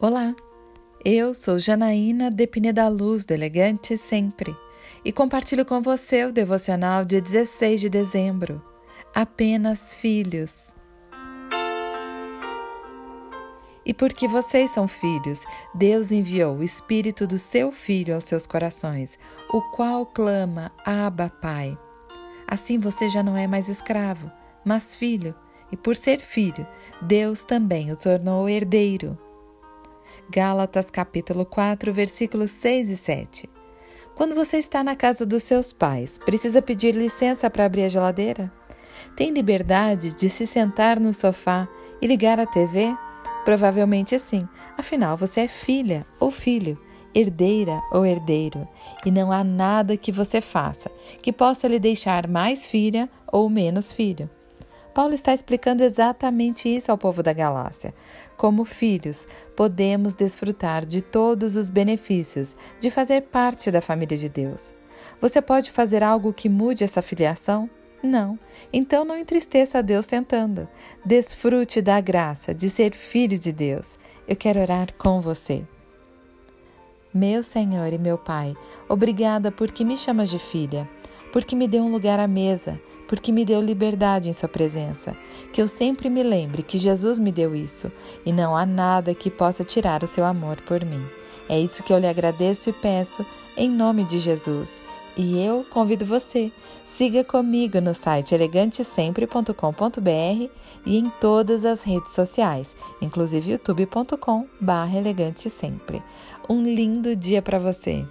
Olá, eu sou Janaína Depine da Luz do Elegante Sempre e compartilho com você o devocional de 16 de dezembro. Apenas filhos. E porque vocês são filhos, Deus enviou o Espírito do seu Filho aos seus corações, o qual clama: Abba, Pai. Assim você já não é mais escravo, mas filho, e por ser filho, Deus também o tornou herdeiro. Gálatas capítulo 4, versículos 6 e 7. Quando você está na casa dos seus pais, precisa pedir licença para abrir a geladeira? Tem liberdade de se sentar no sofá e ligar a TV? Provavelmente sim, afinal você é filha ou filho, herdeira ou herdeiro, e não há nada que você faça que possa lhe deixar mais filha ou menos filho. Paulo está explicando exatamente isso ao povo da Galácia. Como filhos, podemos desfrutar de todos os benefícios de fazer parte da família de Deus. Você pode fazer algo que mude essa filiação? Não. Então não entristeça a Deus tentando. Desfrute da graça de ser filho de Deus. Eu quero orar com você. Meu Senhor e meu Pai, obrigada porque me chamas de filha, porque me deu um lugar à mesa, porque me deu liberdade em Sua presença. Que eu sempre me lembre que Jesus me deu isso e não há nada que possa tirar o seu amor por mim. É isso que eu lhe agradeço e peço em nome de Jesus. E eu convido você, siga comigo no site elegantesempre.com.br e em todas as redes sociais, inclusive youtube.com/elegantesempre. Um lindo dia para você.